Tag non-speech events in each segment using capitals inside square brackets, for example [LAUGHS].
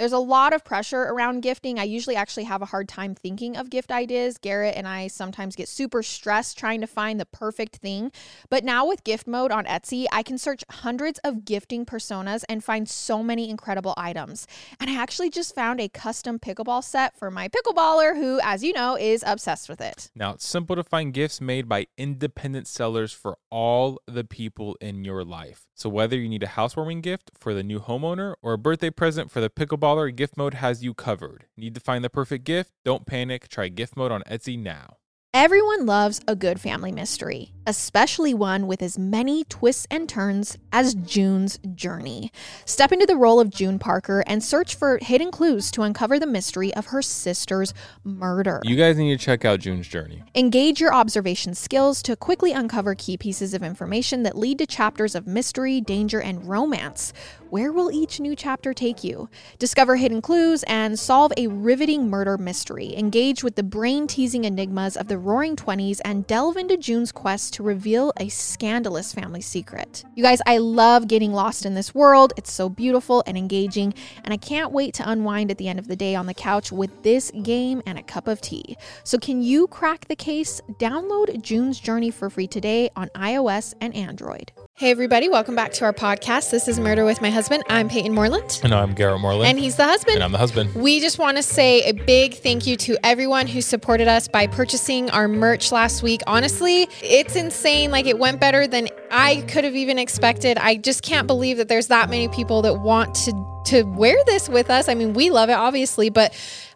There's a lot of pressure around gifting. I usually actually have a hard time thinking of gift ideas. Garrett and I sometimes get super stressed trying to find the perfect thing. But now with gift mode on Etsy, I can search hundreds of gifting personas and find so many incredible items. And I actually just found a custom pickleball set for my pickleballer, who, as you know, is obsessed with it. Now, it's simple to find gifts made by independent sellers for all the people in your life. So, whether you need a housewarming gift for the new homeowner or a birthday present for the pickleballer, gift mode has you covered. Need to find the perfect gift? Don't panic. Try gift mode on Etsy now. Everyone loves a good family mystery, especially one with as many twists and turns as June's journey. Step into the role of June Parker and search for hidden clues to uncover the mystery of her sister's murder. You guys need to check out June's journey. Engage your observation skills to quickly uncover key pieces of information that lead to chapters of mystery, danger, and romance. Where will each new chapter take you? Discover hidden clues and solve a riveting murder mystery. Engage with the brain teasing enigmas of the roaring 20s and delve into June's quest to reveal a scandalous family secret. You guys, I love getting lost in this world. It's so beautiful and engaging, and I can't wait to unwind at the end of the day on the couch with this game and a cup of tea. So, can you crack the case? Download June's Journey for free today on iOS and Android. Hey, everybody, welcome back to our podcast. This is Murder with My Husband. I'm Peyton Moreland. And I'm Garrett Moreland. And he's the husband. And I'm the husband. We just want to say a big thank you to everyone who supported us by purchasing our merch last week. Honestly, it's insane. Like, it went better than I could have even expected. I just can't believe that there's that many people that want to to wear this with us. I mean, we love it obviously, but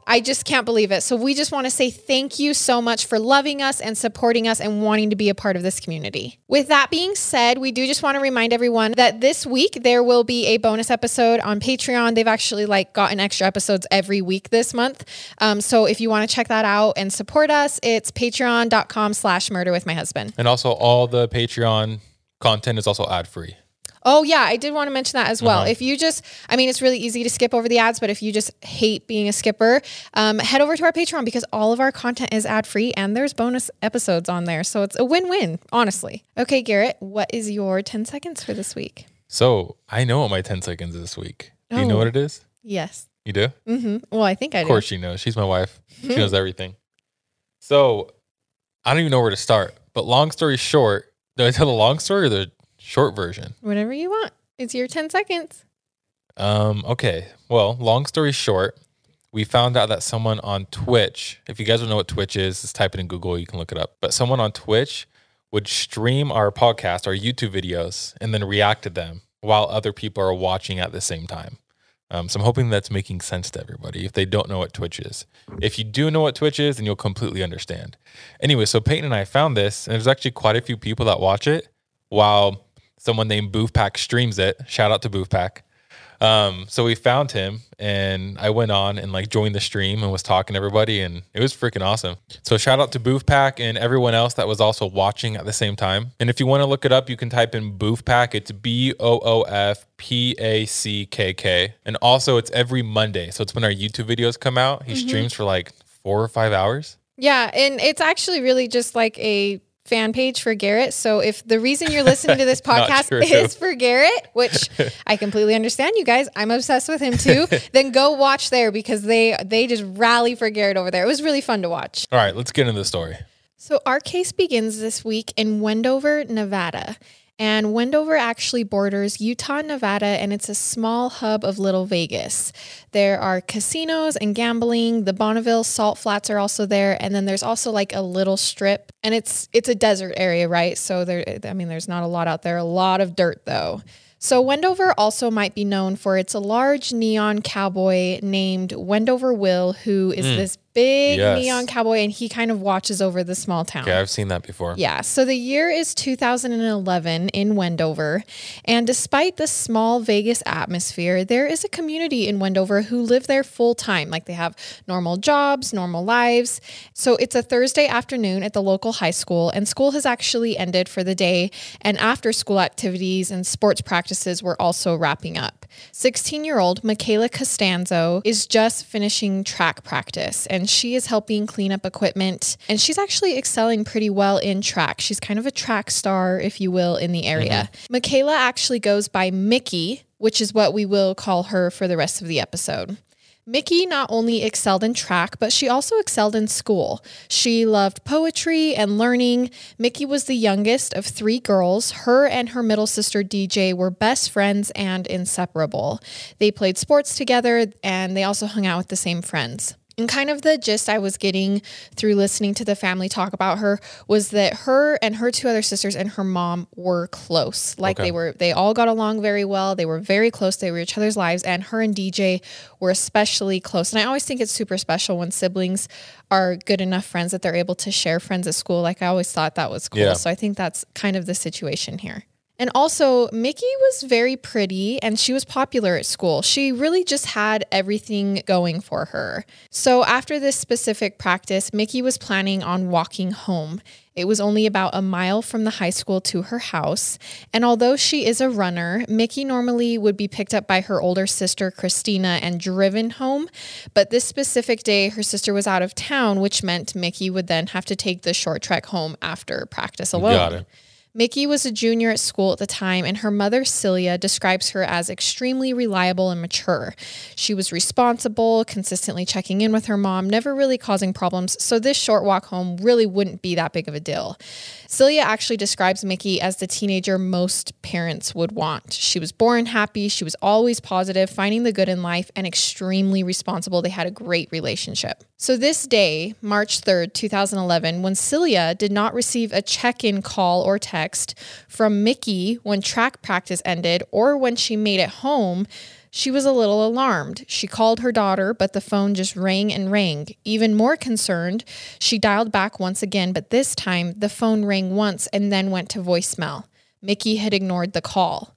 I just can't believe it. So we just want to say thank you so much for loving us and supporting us and wanting to be a part of this community. With that being said, we do just want to remind everyone that this week there will be a bonus episode on Patreon. They've actually like gotten extra episodes every week this month. Um, so if you want to check that out and support us, it's patreon.com slash murder with my husband. And also all the Patreon content is also ad free. Oh yeah, I did want to mention that as well. Uh-huh. If you just, I mean, it's really easy to skip over the ads, but if you just hate being a skipper, um, head over to our Patreon because all of our content is ad free and there's bonus episodes on there. So it's a win win, honestly. Okay, Garrett, what is your 10 seconds for this week? So I know what my 10 seconds is this week. Do you know oh. what it is? Yes. You do? Mm-hmm. Well, I think I do. Of course she knows. She's my wife. She knows everything. So I don't even know where to start. But long story short, do I tell the long story or the Short version. Whatever you want. It's your 10 seconds. Um, okay. Well, long story short, we found out that someone on Twitch, if you guys don't know what Twitch is, just type it in Google, you can look it up. But someone on Twitch would stream our podcast, our YouTube videos, and then react to them while other people are watching at the same time. Um, so I'm hoping that's making sense to everybody if they don't know what Twitch is. If you do know what Twitch is, then you'll completely understand. Anyway, so Peyton and I found this, and there's actually quite a few people that watch it while someone named Boofpack streams it. Shout out to Boofpack. Um, so we found him and I went on and like joined the stream and was talking to everybody and it was freaking awesome. So shout out to Boofpack and everyone else that was also watching at the same time. And if you want to look it up, you can type in Boofpack. It's B O O F P A C K K. And also it's every Monday. So it's when our YouTube videos come out. He mm-hmm. streams for like four or five hours. Yeah, and it's actually really just like a fan page for Garrett. So if the reason you're listening to this [LAUGHS] podcast is for Garrett, which [LAUGHS] I completely understand, you guys, I'm obsessed with him too, [LAUGHS] then go watch there because they they just rally for Garrett over there. It was really fun to watch. All right, let's get into the story. So our case begins this week in Wendover, Nevada. And Wendover actually borders Utah, Nevada, and it's a small hub of Little Vegas. There are casinos and gambling. The Bonneville salt flats are also there, and then there's also like a little strip, and it's it's a desert area, right? So there, I mean, there's not a lot out there. A lot of dirt though. So, Wendover also might be known for its a large neon cowboy named Wendover Will, who is mm. this big Yes. neon cowboy and he kind of watches over the small town. Okay, I've seen that before. Yeah, so the year is 2011 in Wendover. And despite the small Vegas atmosphere, there is a community in Wendover who live there full time. Like they have normal jobs, normal lives. So it's a Thursday afternoon at the local high school, and school has actually ended for the day. And after school activities and sports practices were also wrapping up. 16 year old Micaela Costanzo is just finishing track practice and she is helping clean up equipment. And she's actually excelling pretty well in track. She's kind of a track star, if you will, in the area. Mm-hmm. Michaela actually goes by Mickey, which is what we will call her for the rest of the episode. Mickey not only excelled in track, but she also excelled in school. She loved poetry and learning. Mickey was the youngest of three girls. Her and her middle sister DJ were best friends and inseparable. They played sports together and they also hung out with the same friends. And kind of the gist I was getting through listening to the family talk about her was that her and her two other sisters and her mom were close. Like Okay. they were, they all got along very well. They were very close. They were each other's lives. And her and DJ were especially close. And I always think it's super special when siblings are good enough friends that they're able to share friends at school. Like I always thought that was cool. Yeah. So I think that's kind of the situation here. And also, Mickey was very pretty and she was popular at school. She really just had everything going for her. So, after this specific practice, Mickey was planning on walking home. It was only about a mile from the high school to her house. And although she is a runner, Mickey normally would be picked up by her older sister, Christina, and driven home. But this specific day, her sister was out of town, which meant Mickey would then have to take the short trek home after practice alone. Mickey was a junior at school at the time, and her mother, Celia, describes her as extremely reliable and mature. She was responsible, consistently checking in with her mom, never really causing problems, so this short walk home really wouldn't be that big of a deal. Celia actually describes Mickey as the teenager most parents would want. She was born happy, she was always positive, finding the good in life, and extremely responsible. They had a great relationship. So, this day, March 3rd, 2011, when Celia did not receive a check in call or text from Mickey when track practice ended or when she made it home, she was a little alarmed. She called her daughter, but the phone just rang and rang. Even more concerned, she dialed back once again, but this time the phone rang once and then went to voicemail. Mickey had ignored the call.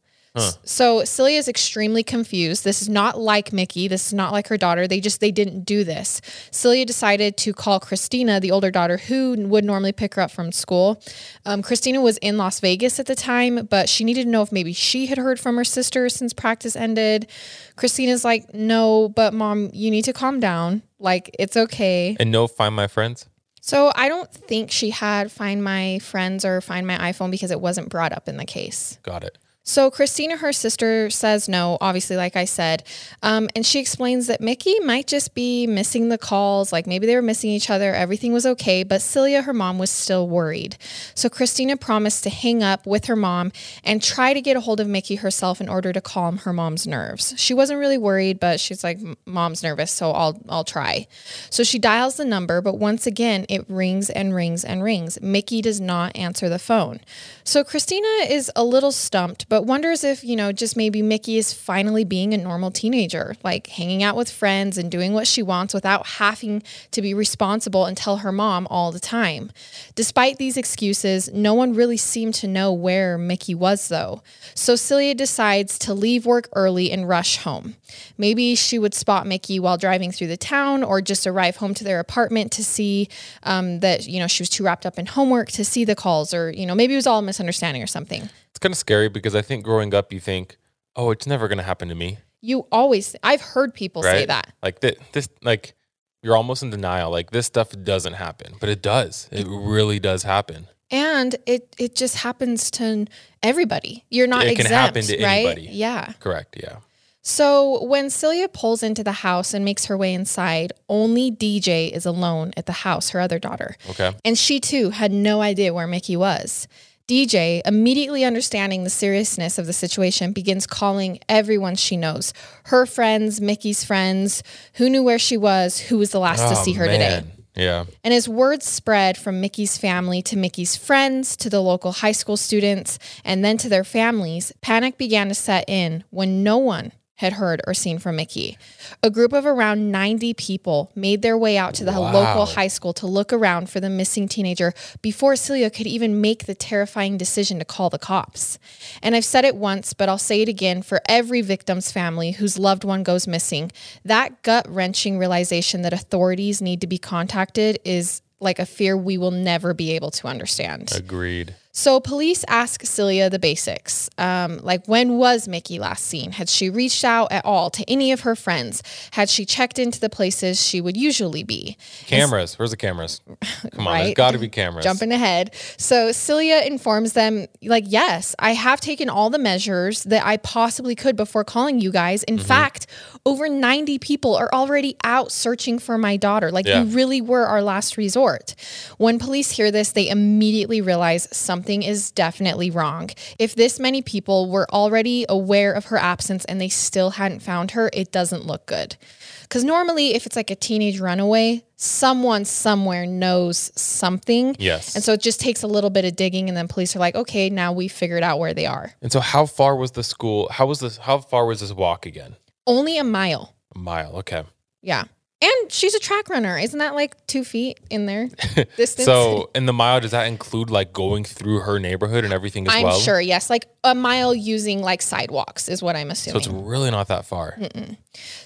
So Celia is extremely confused. This is not like Mickey. This is not like her daughter. They just they didn't do this. Celia decided to call Christina, the older daughter, who would normally pick her up from school. Um, Christina was in Las Vegas at the time, but she needed to know if maybe she had heard from her sister since practice ended. Christina's like, "No, but mom, you need to calm down. Like it's okay." And no, find my friends. So I don't think she had Find My Friends or Find My iPhone because it wasn't brought up in the case. Got it. So Christina, her sister, says no, obviously, like I said. Um, and she explains that Mickey might just be missing the calls, like maybe they were missing each other, everything was okay, but Celia, her mom, was still worried. So Christina promised to hang up with her mom and try to get a hold of Mickey herself in order to calm her mom's nerves. She wasn't really worried, but she's like, mom's nervous, so I'll I'll try. So she dials the number, but once again, it rings and rings and rings. Mickey does not answer the phone. So Christina is a little stumped, but wonders if, you know, just maybe Mickey is finally being a normal teenager, like hanging out with friends and doing what she wants without having to be responsible and tell her mom all the time. Despite these excuses, no one really seemed to know where Mickey was, though. So Celia decides to leave work early and rush home. Maybe she would spot Mickey while driving through the town or just arrive home to their apartment to see um, that, you know, she was too wrapped up in homework to see the calls or, you know, maybe it was all a misunderstanding or something. It's kind of scary because I think growing up, you think, oh, it's never going to happen to me. You always, I've heard people say that. Like that, this, like you're almost in denial. Like this stuff doesn't happen, but it does. It really does happen. And it it just happens to everybody. You're not It can happen to right? anybody. Yeah. Correct. Yeah. So when Celia pulls into the house and makes her way inside, only DJ is alone at the house, her other daughter. Okay. And she too had no idea where Mickey was. DJ, immediately understanding the seriousness of the situation, begins calling everyone she knows her friends, Mickey's friends, who knew where she was, who was the last to Oh, see her today. Yeah. And as words spread from Mickey's family to Mickey's friends to the local high school students and then to their families, panic began to set in when no one had heard or seen from Mickey. A group of around 90 people made their way out to the Wow. local high school to look around for the missing teenager before Celia could even make the terrifying decision to call the cops. And I've said it once, but I'll say it again for every victim's family whose loved one goes missing. That gut wrenching realization that authorities need to be contacted is like a fear we will never be able to understand. Agreed. So police ask Celia the basics, um, like when was Mickey last seen? Had she reached out at all to any of her friends? Had she checked into the places she would usually be? Cameras. Where's the cameras? [LAUGHS] Come on, there's got to be cameras. Jumping ahead. So Celia informs them, like, yes, I have taken all the measures that I possibly could before calling you guys. In Mm-hmm. fact, over 90 people are already out searching for my daughter. Like, Yeah. you really were our last resort. When police hear this, they immediately realize something is definitely wrong. If this many people were already aware of her absence and they still hadn't found her, it doesn't look good. Because normally, if it's like a teenage runaway, someone somewhere knows something. Yes. And so it just takes a little bit of digging, and then police are like, okay, now we figured out where they are. And so, how far was the school? How was this? How far was this walk again? Only a mile. A mile. Okay. Yeah. And she's a track runner. Isn't that like two feet in there [LAUGHS] distance? So, in the mile, does that include like going through her neighborhood and everything as I'm well? sure, yes. Like a mile using like sidewalks is what I'm assuming. So it's really not that far.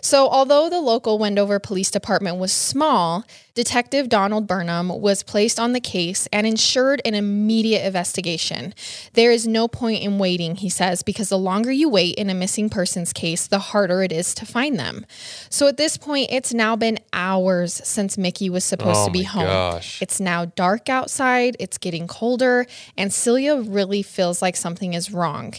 So, although the local Wendover Police Department was small, Detective Donald Burnham was placed on the case and ensured an immediate investigation. There is no point in waiting, he says, because the longer you wait in a missing persons case, the harder it is to find them. So, at this point, it's now been hours since Mickey was supposed Oh to be home. gosh. It's now dark outside, it's getting colder, and Celia really feels like something is wrong.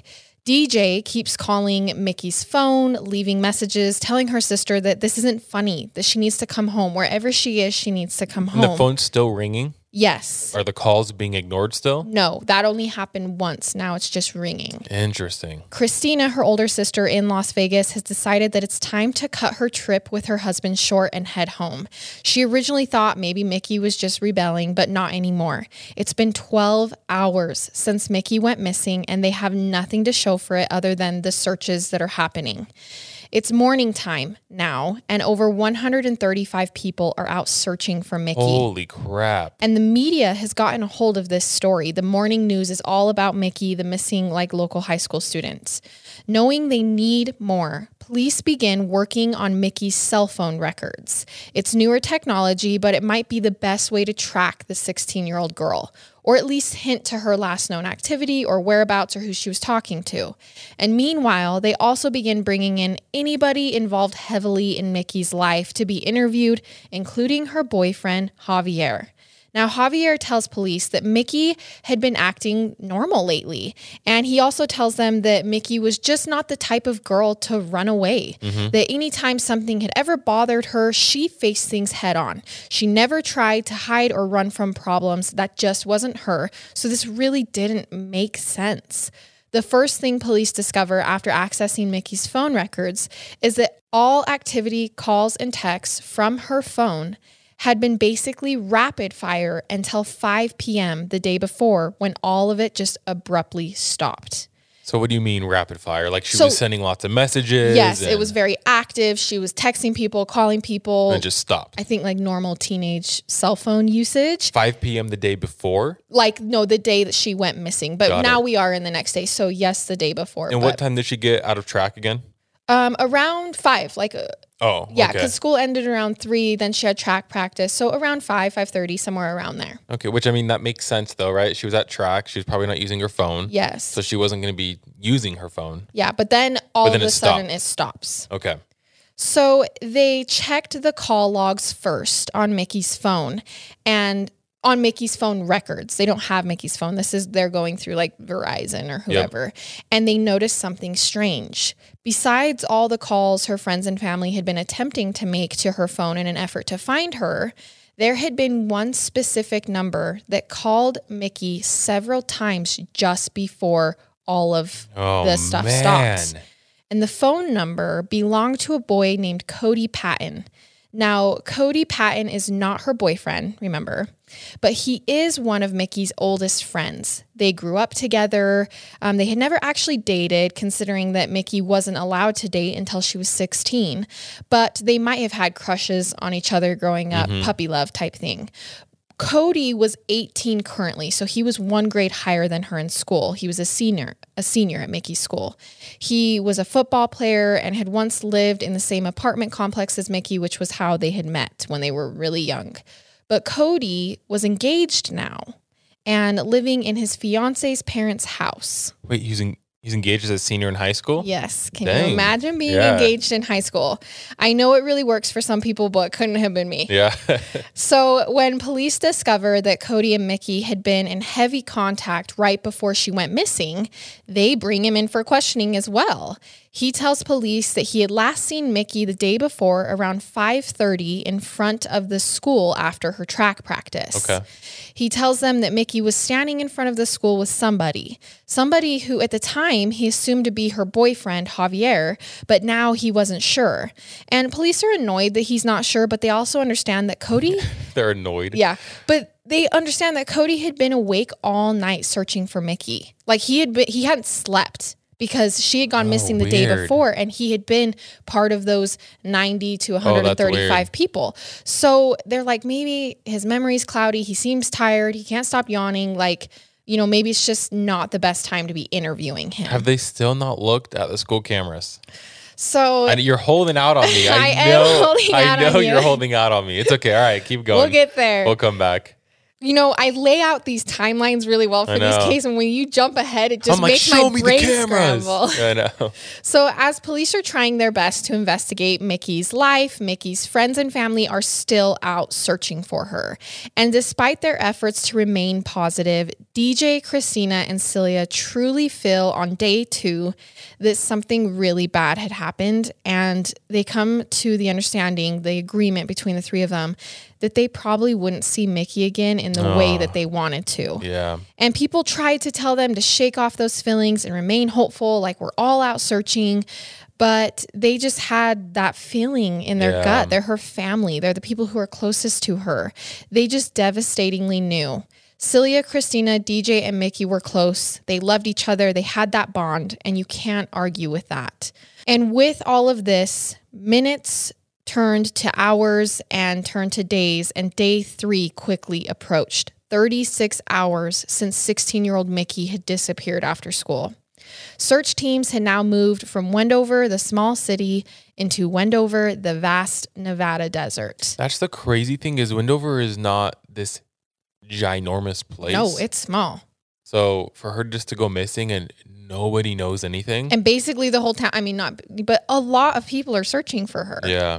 DJ keeps calling Mickey's phone, leaving messages, telling her sister that this isn't funny, that she needs to come home. Wherever she is, she needs to come And home. the phone's still ringing. Yes. Are the calls being ignored still? No, that only happened once. Now it's just ringing. Interesting. Christina, her older sister in Las Vegas, has decided that it's time to cut her trip with her husband short and head home. She originally thought maybe Mickey was just rebelling, but not anymore. It's been 12 hours since Mickey went missing, and they have nothing to show for it other than the searches that are happening. It's morning time now, and over 135 people are out searching for Mickey. Holy crap. And the media has gotten a hold of this story. The morning news is all about Mickey, the missing like local high school students. Knowing they need more, police begin working on Mickey's cell phone records. It's newer technology, but it might be the best way to track the 16-year-old girl or at least hint to her last known activity or whereabouts or who she was talking to. And meanwhile, they also begin bringing in anybody involved heavily in Mickey's life to be interviewed, including her boyfriend, Javier. Now, Javier tells police that Mickey had been acting normal lately. And he also tells them that Mickey was just not the type of girl to run away. Mm-hmm. That anytime something had ever bothered her, she faced things head on. She never tried to hide or run from problems. That just wasn't her. So this really didn't make sense. The first thing police discover after accessing Mickey's phone records is that all activity, calls, and texts from her phone had been basically rapid fire until 5 p.m. the day before when all of it just abruptly stopped. So what do you mean rapid fire? Like she So- was sending lots of messages. yes, it was very active. She was texting people, calling people. and just stopped. I think like normal teenage cell phone usage. 5 p.m. the day before. Like, no, the day that she went missing. But Got now it. we are in the next day. So, yes, the day before. And what time did she get out of track again? Um, around five, like uh, Oh, yeah, okay. because school ended around three. Then she had track practice, so around five, five thirty, somewhere around there. Okay, which I mean that makes sense though, right? She was at track. She was probably not using her phone. Yes, So she wasn't going to be using her phone. yeah, but then all then of a sudden stopped. it stops. Okay. So they checked the call logs first on Mickey's phone, and on Mickey's phone records. They don't have Mickey's phone. This is they're going through like Verizon or whoever, and they noticed something strange. Besides all the calls her friends and family had been attempting to make to her phone in an effort to find her, there had been one specific number that called Mickey several times just before all of Oh the stuff man. stopped. And the phone number belonged to a boy named Kody Patten. Now, Kody Patten is not her boyfriend, remember, but he is one of Mickey's oldest friends. They grew up together. Um, they had never actually dated, considering that Mickey wasn't allowed to date until she was 16, but they might have had crushes on each other growing up, puppy love type thing. Kody was 18 currently, so he was one grade higher than her in school. He was a senior, a senior at Mickey's school. He was a football player and had once lived in the same apartment complex as Mickey, which was how they had met when they were really young. But Kody was engaged now and living in his fiance's parents' house. Wait, he's en- he's engaged as a senior in high school. Yes. Can Dang. you imagine being Yeah. engaged in high school? I know it really works for some people, but it couldn't have been me. Yeah. [LAUGHS] So, when police discovered that Kody and Mickey had been in heavy contact right before she went missing, they bring him in for questioning as well. He tells police that he had last seen Mickey the day before around 5:30 in front of the school after her track practice. Okay. He tells them that Mickey was standing in front of the school with somebody, somebody who at the time he assumed to be her boyfriend, Javier, but now he wasn't sure. And police are annoyed that he's not sure, but they also understand that Kody [LAUGHS] They're annoyed. yeah, but they understand that Kody had been awake all night searching for Mickey. Like he had been, he hadn't slept because she had gone oh, missing the day before, and he had been part of those ninety to oh, one hundred and thirty-five weird. people. So they're like, maybe his memory's cloudy. He seems tired. He can't stop yawning. Like. You know, maybe it's just not the best time to be interviewing him. Have they still not looked at the school cameras? so And you're holding out on me. [LAUGHS] I, I am know. holding I out know on you. you're holding out on me. It's okay. All right, keep [LAUGHS] going. we'll get there. We'll come back. You know, I lay out these timelines really well for these cases, and when you jump ahead, it just I'm like, makes my me the brain cameras. scramble. [LAUGHS] I know. [LAUGHS] So, as police are trying their best to investigate Mickey's life, Mickey's friends and family are still out searching for her. And despite their efforts to remain positive, DJ, Christina, and Celia truly feel on day two that something really bad had happened. And they come to the understanding, the agreement between the three of them, that they probably wouldn't see Mickey again in the way that ah. they wanted to. Yeah. And people tried to tell them to shake off those feelings and remain hopeful, like we're all out searching. But they just had that feeling in their Yeah. gut. They're her family, they're the people who are closest to her. They just devastatingly knew. Celia, Christina, DJ, and Mickey were close. They loved each other. They had that bond, and you can't argue with that. And with all of this, minutes turned to hours and turned to days, and day three quickly approached 36 hours since 16 year old Mickey had disappeared after school. Search teams had now moved from Wendover, the small city, into Wendover, the vast Nevada desert. That's the crazy thing is Wendover is not this ginormous place. No, it's small. so for her just to go missing and nobody knows anything. And basically, the whole town, I mean, not, but a lot of people are searching for her. yeah.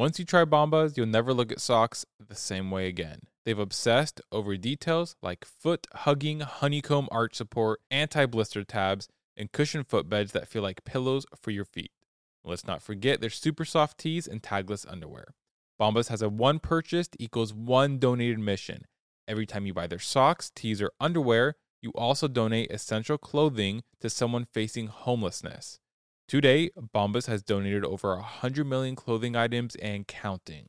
Once you try Bombas, you'll never look at socks the same way again. They've obsessed over details like foot hugging honeycomb arch support, anti blister tabs, and cushioned footbeds that feel like pillows for your feet. Let's not forget their super soft tees and tagless underwear. Bombas has a one purchased equals one donated mission. Every time you buy their socks, tees, or underwear, you also donate essential clothing to someone facing homelessness. To date, Bombas has donated over 100 million clothing items and counting.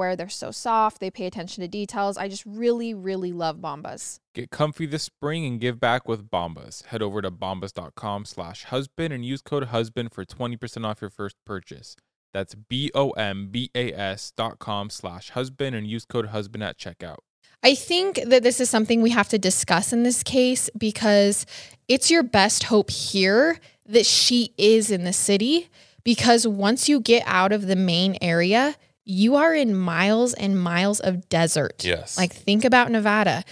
they're so soft. They pay attention to details. I just really, really love Bombas. Get comfy this spring and give back with Bombas. Head over to bombas.com slash husband and use code husband for 20% off your first purchase. That's B-O-M-B-A-S dot com slash husband and use code husband at checkout. I think that this is something we have to discuss in this case because it's your best hope here that she is in the city because once you get out of the main area, you are in miles and miles of desert. Yes. Like think about Nevada.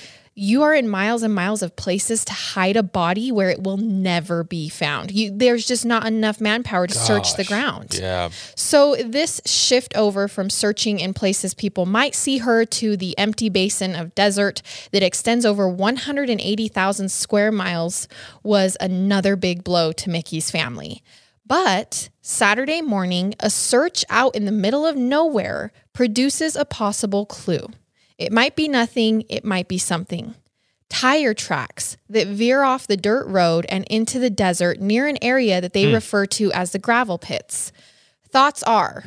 You are in miles and miles of places to hide a body where it will never be found. You, there's just not enough manpower to search the ground. Yeah. So, this shift over from searching in places people might see her to the empty basin of desert that extends over 180,000 square miles was another big blow to Mickey's family. But Saturday morning, a search out in the middle of nowhere produces a possible clue. It might be nothing, it might be something. Tire tracks that veer off the dirt road and into the desert near an area that they hmm. refer to as the gravel pits. Thoughts are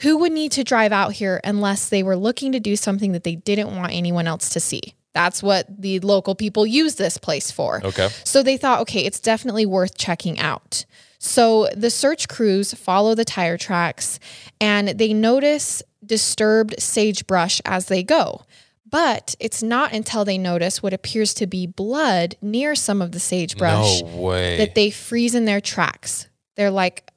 who would need to drive out here unless they were looking to do something that they didn't want anyone else to see? That's what the local people use this place for. Okay. So they thought, okay, it's definitely worth checking out. So the search crews follow the tire tracks and they notice disturbed sagebrush as they go. But it's not until they notice what appears to be blood near some of the sagebrush No that they freeze in their tracks. They're like,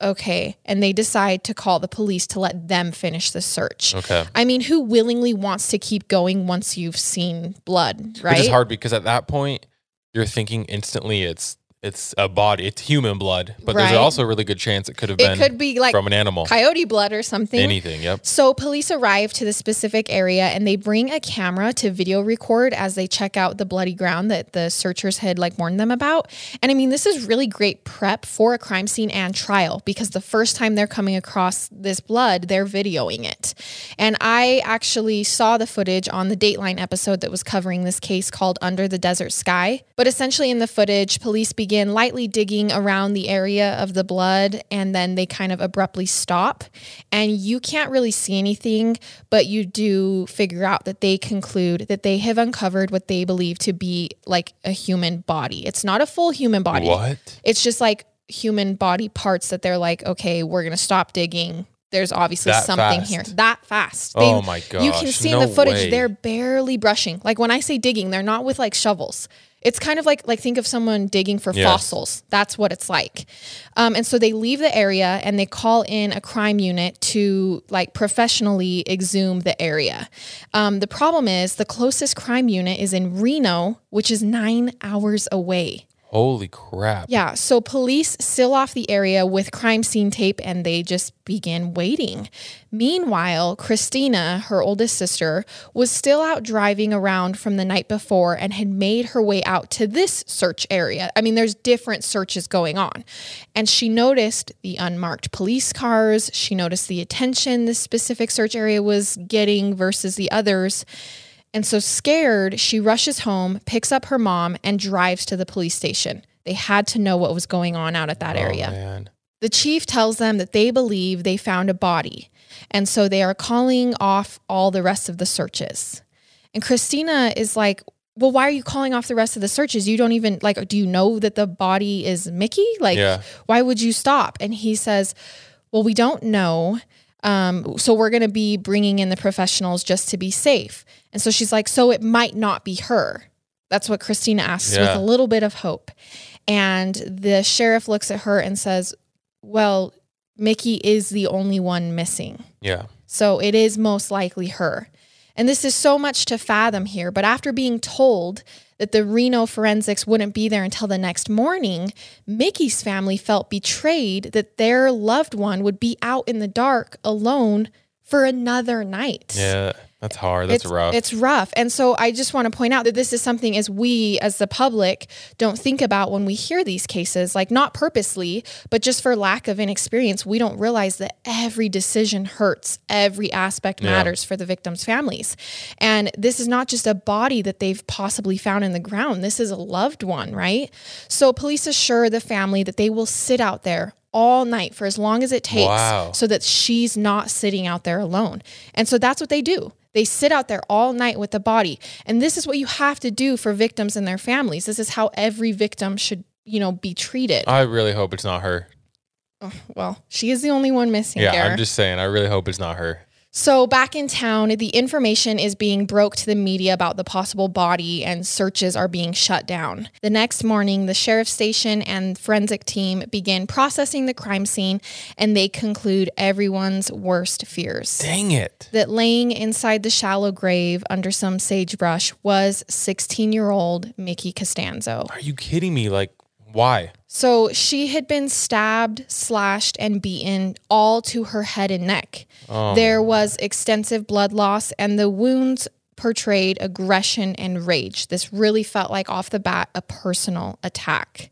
okay. And they decide to call the police to let them finish the search. okay. I mean, who willingly wants to keep going once you've seen blood, right? Which is hard because at that point you're thinking instantly it's it's a body, it's human blood, but there's also a really good chance it could have It been could be like from an animal. coyote blood or something. Anything. Yep. So police arrive to the specific area and they bring a camera to video record as they check out the bloody ground that the searchers had like warned them about. And I mean, this is really great prep for a crime scene and trial because the first time they're coming across this blood, they're videoing it. And I actually saw the footage on the Dateline episode that was covering this case called Under the Desert Sky. But essentially in the footage, police begin lightly digging around the area of the blood and then they kind of abruptly stop. And you can't really see anything, but you do figure out that they conclude that they have uncovered what they believe to be like a human body. It's not a full human body. What? It's just like human body parts that they're like, okay, we're going to stop digging. There's obviously That something fast? here. That fast. Oh my god! You can see in the footage way. they're barely brushing. Like when I say digging, they're not with like shovels. It's kind of like like think of someone digging for Yes. fossils. That's what it's like. Um, and so they leave the area and they call in a crime unit to like professionally exhume the area. Um, the problem is the closest crime unit is in Reno, which is nine hours away. Holy crap. Yeah, so police seal off the area with crime scene tape and they just begin waiting. Meanwhile, Christina, her oldest sister, was still out driving around from the night before and had made her way out to this search area. I mean, there's different searches going on. And she noticed the unmarked police cars, she noticed the attention this specific search area was getting versus the others. And so, scared, she rushes home, picks up her mom, and drives to the police station. They had to know what was going on out at that Oh, area. man. The chief tells them that they believe they found a body. And so they are calling off all the rest of the searches. And Christina is like, Well, why are you calling off the rest of the searches? You don't even like, do you know that the body is Mickey? Like, Yeah. why would you stop? And he says, Well, we don't know. Um, so we're going to be bringing in the professionals just to be safe. And so she's like, So it might not be her. That's what Christina asks with a little bit of hope. And the sheriff looks at her and says, Well, Mickey is the only one missing. Yeah. So it is most likely her. And this is so much to fathom here, but after being told that the Reno forensics wouldn't be there until the next morning, Mickey's family felt betrayed that their loved one would be out in the dark alone for another night. Yeah, that's hard. That's it's, rough. It's rough. And so I just want to point out that this is something as we as the public don't think about when we hear these cases, like not purposely, but just for lack of inexperience, we don't realize that every decision hurts. Every aspect Yeah. matters for the victims' families. And this is not just a body that they've possibly found in the ground. This is a loved one, right? So police assure the family that they will sit out there all night for as long as it takes Wow. so that she's not sitting out there alone. And so that's what they do. They sit out there all night with the body. And this is what you have to do for victims and their families. This is how every victim should, you know, be treated. I really hope it's not her. well, she is the only one missing Yeah. I'm just saying. I really hope it's not her. So, back in town, the information is being broke to the media about the possible body and searches are being shut down. The next morning, the sheriff's station and forensic team begin processing the crime scene and they conclude everyone's worst fears. Dang it. That laying inside the shallow grave under some sagebrush was 16 year old Mickey Costanzo. Are you kidding me? Like, why? So she had been stabbed, slashed, and beaten all to her head and neck. Oh. There was extensive blood loss, and the wounds portrayed aggression and rage. This really felt like off the bat a personal attack.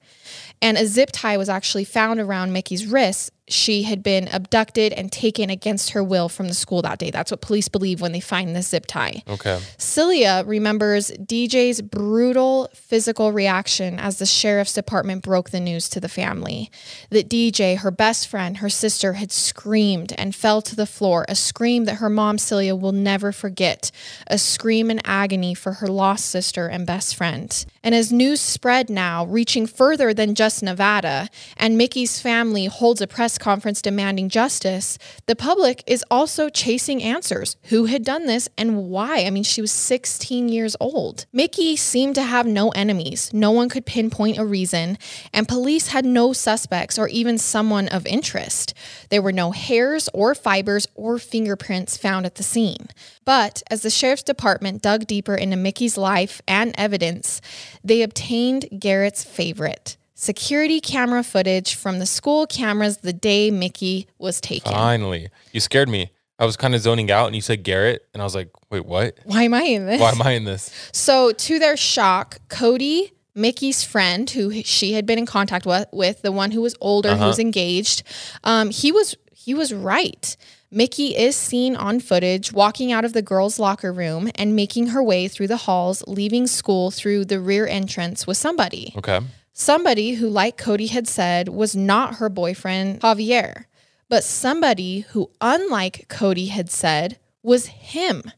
And a zip tie was actually found around Mickey's wrists. She had been abducted and taken against her will from the school that day. That's what police believe when they find the zip tie. Okay. Celia remembers DJ's brutal physical reaction as the sheriff's department broke the news to the family. That DJ, her best friend, her sister, had screamed and fell to the floor, a scream that her mom, Celia, will never forget, a scream in agony for her lost sister and best friend. And as news spread now, reaching further than just Nevada, and Mickey's family holds a press conference demanding justice, the public is also chasing answers. Who had done this and why? I mean, she was 16 years old. Mickey seemed to have no enemies. No one could pinpoint a reason, and police had no suspects or even someone of interest. There were no hairs or fibers or fingerprints found at the scene. But as the sheriff's department dug deeper into Mickey's life and evidence, they obtained Garrett's favorite security camera footage from the school cameras the day Mickey was taken. Finally. You scared me. I was kind of zoning out and you said Garrett. And I was like, wait, what? Why am I in this? Why am I in this? So, to their shock, Kody, Mickey's friend, who she had been in contact with, with the one who was older, who was engaged, um, he was he was right. Mickey is seen on footage walking out of the girls' locker room and making her way through the halls, leaving school through the rear entrance with somebody. Okay. Somebody who, like Kody had said, was not her boyfriend, Javier, but somebody who, unlike Kody had said, was him.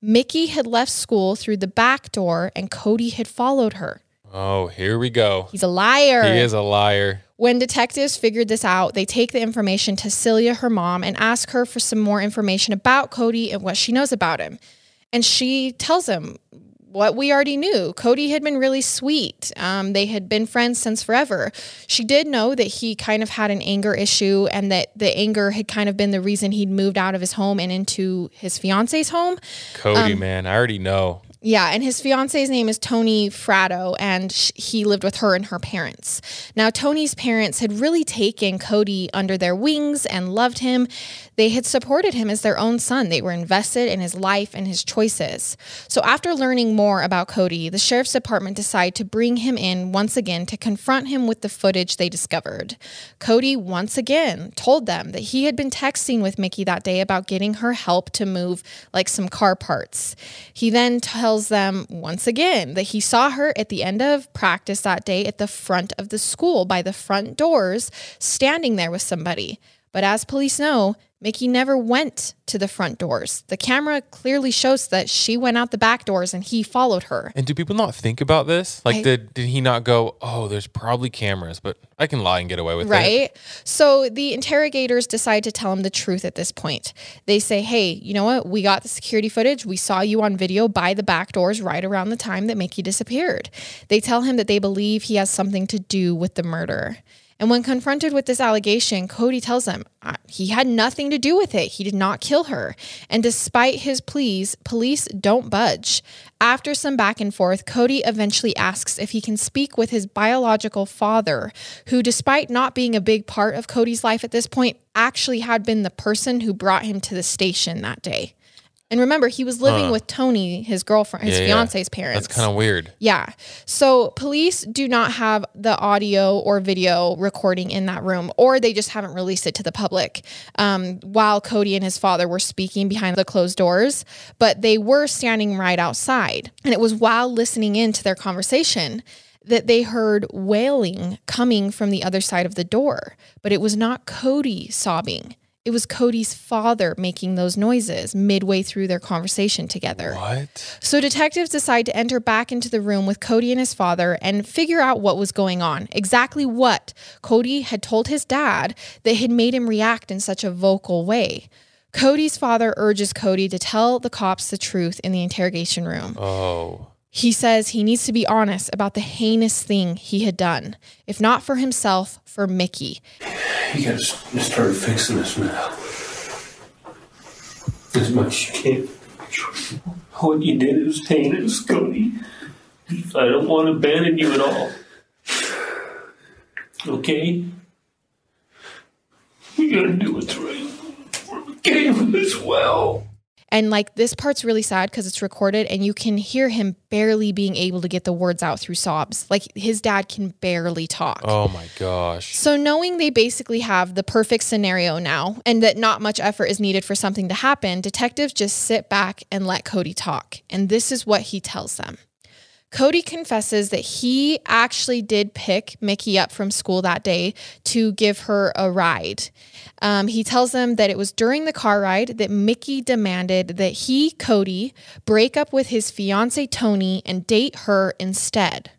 Mickey had left school through the back door and Kody had followed her. Oh, here we go. He's a liar. He is a liar. When detectives figured this out, they take the information to Celia, her mom, and ask her for some more information about Kody and what she knows about him. And she tells them what we already knew. Kody had been really sweet. Um, they had been friends since forever. She did know that he kind of had an anger issue and that the anger had kind of been the reason he'd moved out of his home and into his fiance's home. Kody, Um, man. I already know. Yeah, and his fiance's name is Toni Fratto, and sh- he lived with her and her parents. Now, Toni's parents had really taken Kody under their wings and loved him. They had supported him as their own son. They were invested in his life and his choices. So, after learning more about Kody, the sheriff's department decided to bring him in once again to confront him with the footage they discovered. Kody once again told them that he had been texting with Mickey that day about getting her help to move like some car parts. He then tells them once again that he saw her at the end of practice that day at the front of the school by the front doors, standing there with somebody. But as police know, Mickey never went to the front doors. The camera clearly shows that she went out the back doors and he followed her. And do people not think about this? Like, I- did did he not go? Oh, there's probably cameras, but I can lie and get away with it. Right. So the interrogators decide to tell him the truth at this point. They say, hey, you know what? We got the security footage. We saw you on video by the back doors right around the time that Mickey disappeared. They tell him that they believe he has something to do with the murder. And when confronted with this allegation, Kody tells them he had nothing to do with it. He did not kill her. And despite his pleas, police don't budge. After some back and forth, Kody eventually asks if he can speak with his biological father, who, despite not being a big part of Kody's life at this point, actually had been the person who brought him to the station that day. And remember, he was living Huh. with Toni, his girlfriend, his Yeah, yeah. fiance's parents. That's kind of weird. Yeah. So police do not have the audio or video recording in that room, or they just haven't released it to the public um, while Kody and his father were speaking behind the closed doors. But they were standing right outside. And it was while listening in to their conversation that they heard wailing coming from the other side of the door. But it was not Kody sobbing. It was Kody's father making those noises midway through their conversation together. What? So detectives decide to enter back into the room with Kody and his father and figure out what was going on. Exactly what Kody had told his dad that had made him react in such a vocal way. Kody's father urges Kody to tell the cops the truth in the interrogation room. Oh. He says he needs to be honest about the heinous thing he had done, if not for himself, for Mickey. You gotta start fixing this now. As much as you can. What you did is heinous, Kody. I don't want to abandon you at all. Okay? You gotta do what's right for the game as well. And like this part's really sad because it's recorded and you can hear him barely being able to get the words out through sobs. Like his dad can barely talk. Oh my gosh. So, knowing they basically have the perfect scenario now and that not much effort is needed for something to happen, detectives just sit back and let Kody talk. And this is what he tells them. Kody confesses that he actually did pick Mickey up from school that day to give her a ride. Um, he tells them that it was during the car ride that Mickey demanded that he, Kody, break up with his fiance Toni and date her instead.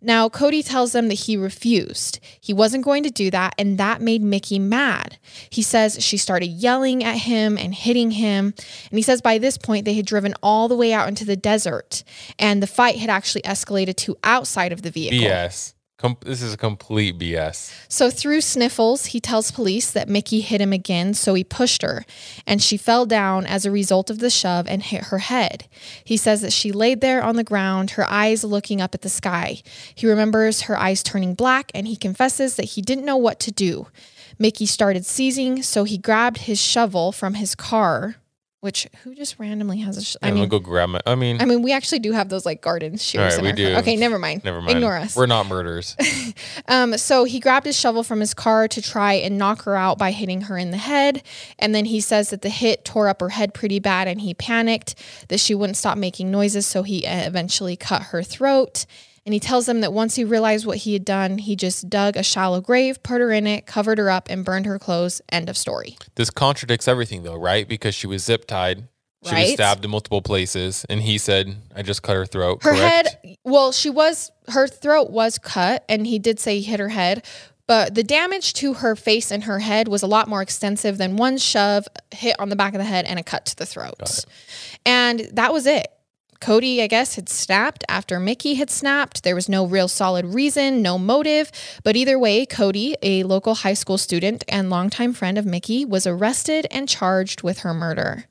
Now, Kody tells them that he refused. He wasn't going to do that, and that made Mickey mad. He says she started yelling at him and hitting him. And he says by this point, they had driven all the way out into the desert, and the fight had actually escalated to outside of the vehicle. BS. Com- this is a complete BS. So, through sniffles, he tells police that Mickey hit him again, so he pushed her, and she fell down as a result of the shove and hit her head. He says that she laid there on the ground, her eyes looking up at the sky. He remembers her eyes turning black, and he confesses that he didn't know what to do. Mickey started seizing, so he grabbed his shovel from his car, which who just randomly has a sh- I I'm mean, gonna go grab my. I mean, I mean, we actually do have those like garden shears. All right, we do. car. Okay, never mind. never mind. Ignore us. We're not murderers. [LAUGHS] Um, so he grabbed his shovel from his car to try and knock her out by hitting her in the head. And then he says that the hit tore up her head pretty bad and he panicked that she wouldn't stop making noises. So he uh, eventually cut her throat. And he tells them that once he realized what he had done, he just dug a shallow grave, put her in it, covered her up, and burned her clothes. End of story. this contradicts everything, though, right? Because she was zip tied. She was stabbed in multiple places, and he said, "I just cut her throat." Her correct? head, well, she was, her throat was cut, and he did say he hit her head. But the damage to her face and her head was a lot more extensive than one shove, hit on the back of the head, and a cut to the throat. And that was it. Kody, I guess, had snapped after Mickey had snapped. There was no real solid reason, no motive. But either way, Kody, a local high school student and longtime friend of Mickey, was arrested and charged with her murder.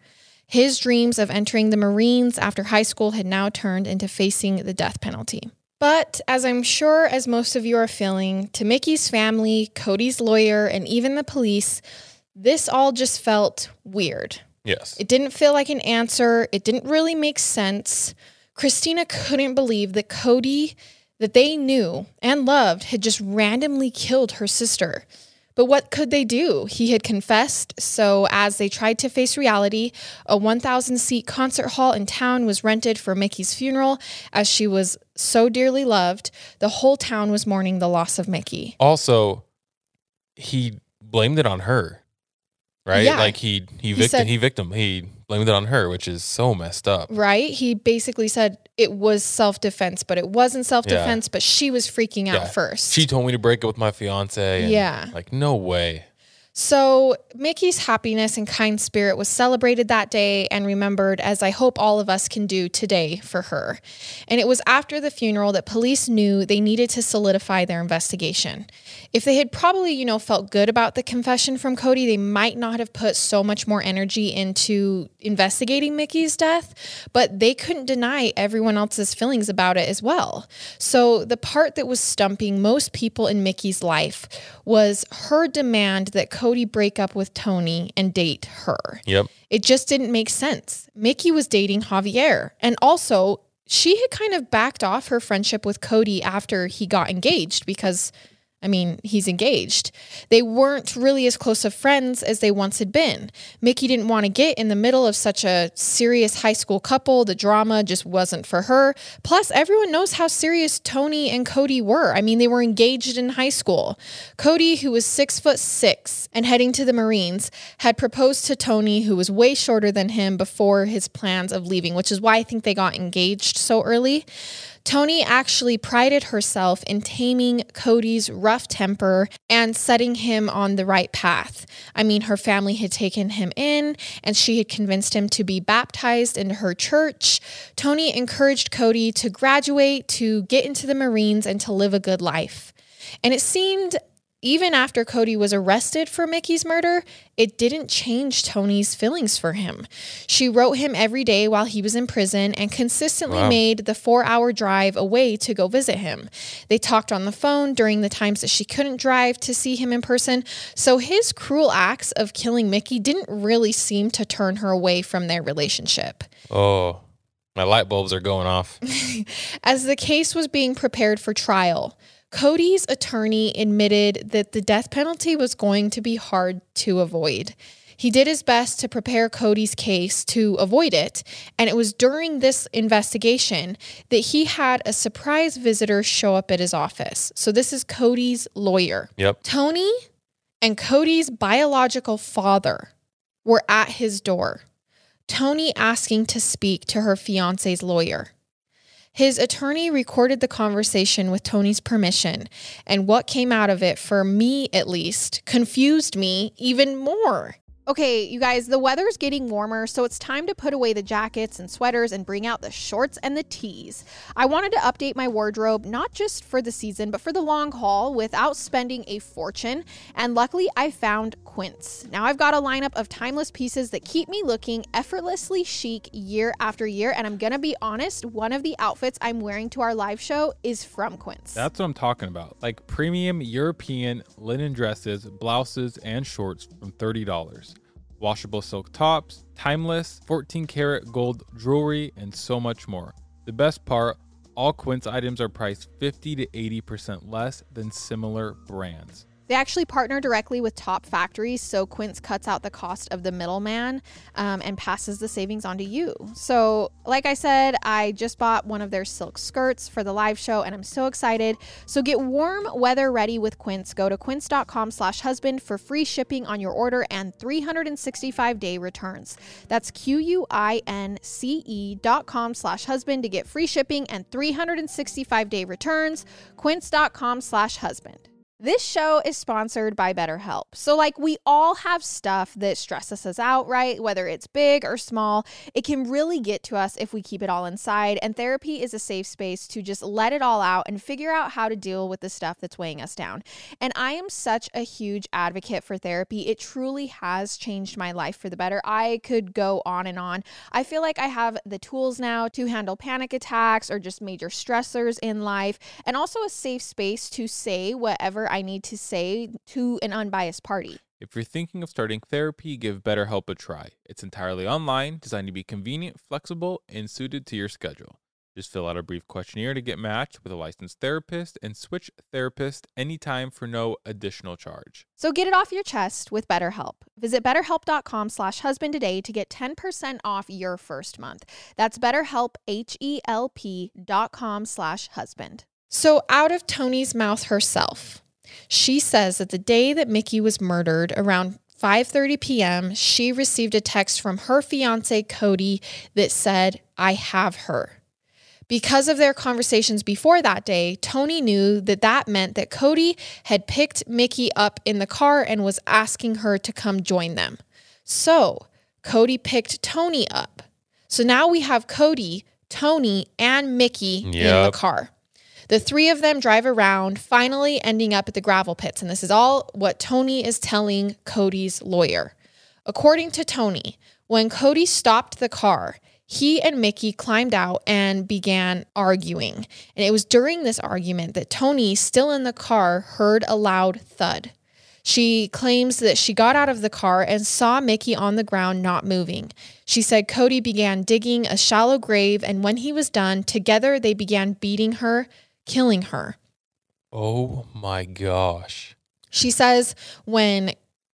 His dreams of entering the Marines after high school had now turned into facing the death penalty. But as I'm sure as most of you are feeling, to Mickey's family, Kody's lawyer, and even the police, this all just felt weird. Yes. It didn't feel like an answer. It didn't really make sense. Christina couldn't believe that Kody, that they knew and loved, had just randomly killed her sister. But what could they do? He had confessed. So, as they tried to face reality, a 1,000 seat concert hall in town was rented for Mickey's funeral. As she was so dearly loved, the whole town was mourning the loss of Mickey. Also, he blamed it on her, right? Yeah. Like he he He victim said- he victim he blamed it on her, which is so messed up. Right? He basically said it was self defense, but it wasn't self defense, but she was freaking out Yeah. first. She told me to break up with my fiance. and, Yeah. Like no way. So, Mickey's happiness and kind spirit was celebrated that day and remembered, as I hope all of us can do today for her. And it was after the funeral that police knew they needed to solidify their investigation. If they had probably, you know, felt good about the confession from Kody, they might not have put so much more energy into investigating Mickey's death, but they couldn't deny everyone else's feelings about it as well. So, the part that was stumping most people in Mickey's life was her demand that Kody break up with Toni and date her. Yep. It just didn't make sense. Mickey was dating Javier. And also, she had kind of backed off her friendship with Kody after he got engaged because I mean, he's engaged. They weren't really as close of friends as they once had been. Mickey didn't want to get in the middle of such a serious high school couple. The drama just wasn't for her. Plus, everyone knows how serious Toni and Kody were. I mean, they were engaged in high school. Kody, who was six foot six and heading to the Marines, had proposed to Toni, who was way shorter than him before his plans of leaving, which is why I think they got engaged so early. Toni actually prided herself in taming Kody's rough temper and setting him on the right path. I mean, her family had taken him in and she had convinced him to be baptized into her church. Toni encouraged Kody to graduate, to get into the Marines, and to live a good life. And it seemed even after Kody was arrested for Mickey's murder, it didn't change Toni's feelings for him. She wrote him every day while he was in prison and consistently Wow. made the four hour drive away to go visit him. They talked on the phone during the times that she couldn't drive to see him in person. So his cruel acts of killing Mickey didn't really seem to turn her away from their relationship. Oh, my light bulbs are going off. [LAUGHS] As the case was being prepared for trial, Kody's attorney admitted that the death penalty was going to be hard to avoid. He did his best to prepare Kody's case to avoid it, and it was during this investigation that he had a surprise visitor show up at his office. So, this is Kody's lawyer. Yep. Toni and Kody's biological father were at his door. Toni asking to speak to her fiance's lawyer. His attorney recorded the conversation with Toni's permission, and what came out of it, for me at least, confused me even more. Okay, you guys, the weather's getting warmer, so it's time to put away the jackets and sweaters and bring out the shorts and the tees. I wanted to update my wardrobe not just for the season, but for the long haul without spending a fortune. And luckily, I found Quince. Now I've got a lineup of timeless pieces that keep me looking effortlessly chic year after year. And I'm gonna be honest, one of the outfits I'm wearing to our live show is from Quince. That's what I'm talking about. Like premium European linen dresses, blouses, and shorts from $30. Washable silk tops, timeless 14 karat gold jewelry, and so much more. The best part all Quince items are priced 50 to 80% less than similar brands. They actually partner directly with top factories, so Quince cuts out the cost of the middleman um, and passes the savings on to you. So, like I said, I just bought one of their silk skirts for the live show, and I'm so excited. So, get warm weather ready with Quince. Go to quince.com/husband for free shipping on your order and 365 day returns. That's q u i n c e dot com slash husband to get free shipping and 365 day returns. Quince.com/husband. This show is sponsored by BetterHelp. So, like, we all have stuff that stresses us out, right? Whether it's big or small, it can really get to us if we keep it all inside. And therapy is a safe space to just let it all out and figure out how to deal with the stuff that's weighing us down. And I am such a huge advocate for therapy. It truly has changed my life for the better. I could go on and on. I feel like I have the tools now to handle panic attacks or just major stressors in life, and also a safe space to say whatever I need to say to an unbiased party. If you're thinking of starting therapy, give BetterHelp a try. It's entirely online, designed to be convenient, flexible, and suited to your schedule. Just fill out a brief questionnaire to get matched with a licensed therapist and switch therapist anytime for no additional charge. So get it off your chest with BetterHelp. Visit betterhelp.com slash husband today to get 10% off your first month. That's betterhelp, H-E-L-P dot com slash husband. So, out of Toni's mouth herself, she says that the day that Mickey was murdered, around 5:30 p.m., she received a text from her fiance Kody that said, "I have her." Because of their conversations before that day, Toni knew that that meant that Kody had picked Mickey up in the car and was asking her to come join them. So Kody picked Toni up. So now we have Kody, Toni, and Mickey in the car. The three of them drive around, finally ending up at the gravel pits. And this is all what Toni is telling Kody's lawyer. According to Toni, when Kody stopped the car, he and Mickey climbed out and began arguing. And it was during this argument that Toni, still in the car, heard a loud thud. She claims that she got out of the car and saw Mickey on the ground not moving. She said Kody began digging a shallow grave, and when he was done, together they began beating her, killing her. Oh my gosh. She says when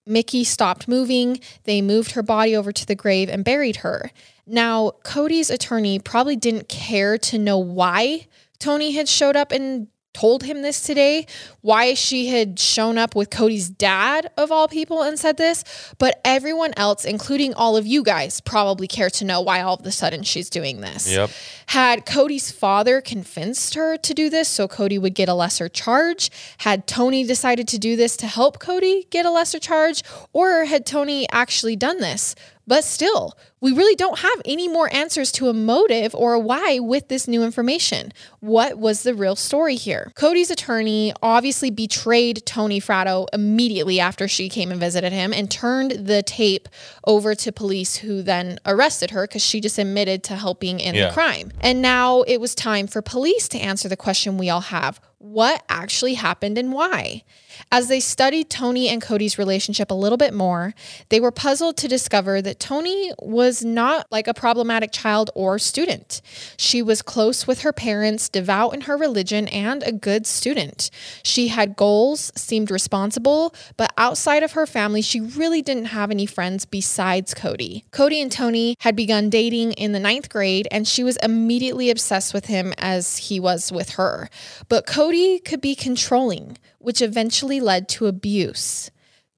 Mickey stopped moving, they moved her body over to the grave and buried her. Now, Kody's attorney probably didn't care to know why Toni had showed up and told him this today, why she had shown up with Kody's dad, of all people, and said this. But everyone else, including all of you guys, probably care to know why all of a sudden she's doing this. Yep. Had Kody's father convinced her to do this so Kody would get a lesser charge? Had Toni decided to do this to help Kody get a lesser charge? Or had Toni actually done this? But still, we really don't have any more answers to a motive or a why with this new information. What was the real story here? Kody's attorney obviously betrayed Toni Fratto immediately after she came and visited him and turned the tape over to police who then arrested her because she just admitted to helping in Yeah. the crime. And now it was time for police to answer the question we all have what actually happened and why? As they studied Toni and Kody's relationship a little bit more, they were puzzled to discover that Toni was not like a problematic child or student. She was close with her parents, devout in her religion, and a good student. She had goals, seemed responsible, but outside of her family, she really didn't have any friends besides Kody. Kody and Toni had begun dating in the ninth grade, and she was immediately obsessed with him as he was with her. But Kody could be controlling, which eventually led to abuse.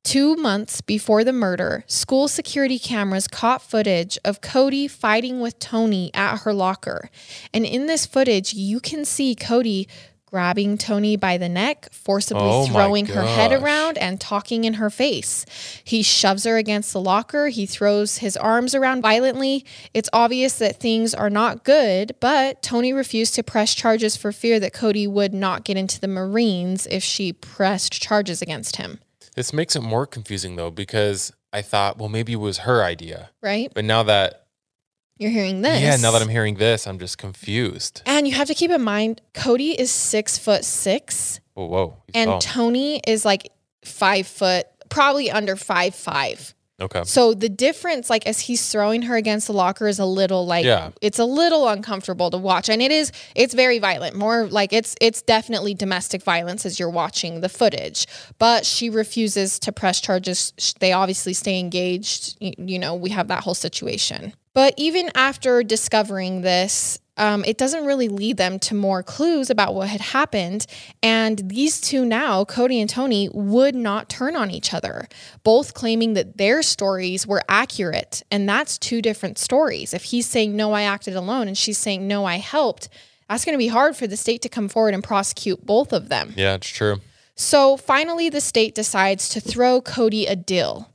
Two months before the murder, school security cameras caught footage of Kody fighting with Toni at her locker. And in this footage, you can see Kody grabbing Toni by the neck, forcibly Oh throwing her head around and talking in her face. He shoves her against the locker. He throws his arms around violently. It's obvious that things are not good, but Toni refused to press charges for fear that Kody would not get into the Marines if she pressed charges against him, This makes it more confusing though, because I thought, well, maybe it was her idea. right? But now that, You're hearing this. yeah, now that I'm hearing this, I'm just confused. And you have to keep in mind, Kody is six foot six, Whoa, whoa. he's and tall. Toni is like five foot, probably under five five. okay. So the difference, like as he's throwing her against the locker, is a little like Yeah. it's a little uncomfortable to watch, and it is it's very violent. More like it's it's definitely domestic violence as you're watching the footage. But she refuses to press charges. They obviously stay engaged. You, you know, we have that whole situation. But even after discovering this, um, it doesn't really lead them to more clues about what had happened. And these two now, Kody and Toni, would not turn on each other, both claiming that their stories were accurate. And that's two different stories. If he's saying, no, I acted alone, and she's saying, no, I helped, that's going to be hard for the state to come forward and prosecute both of them. Yeah, it's true. So finally, the state decides to throw Kody a deal.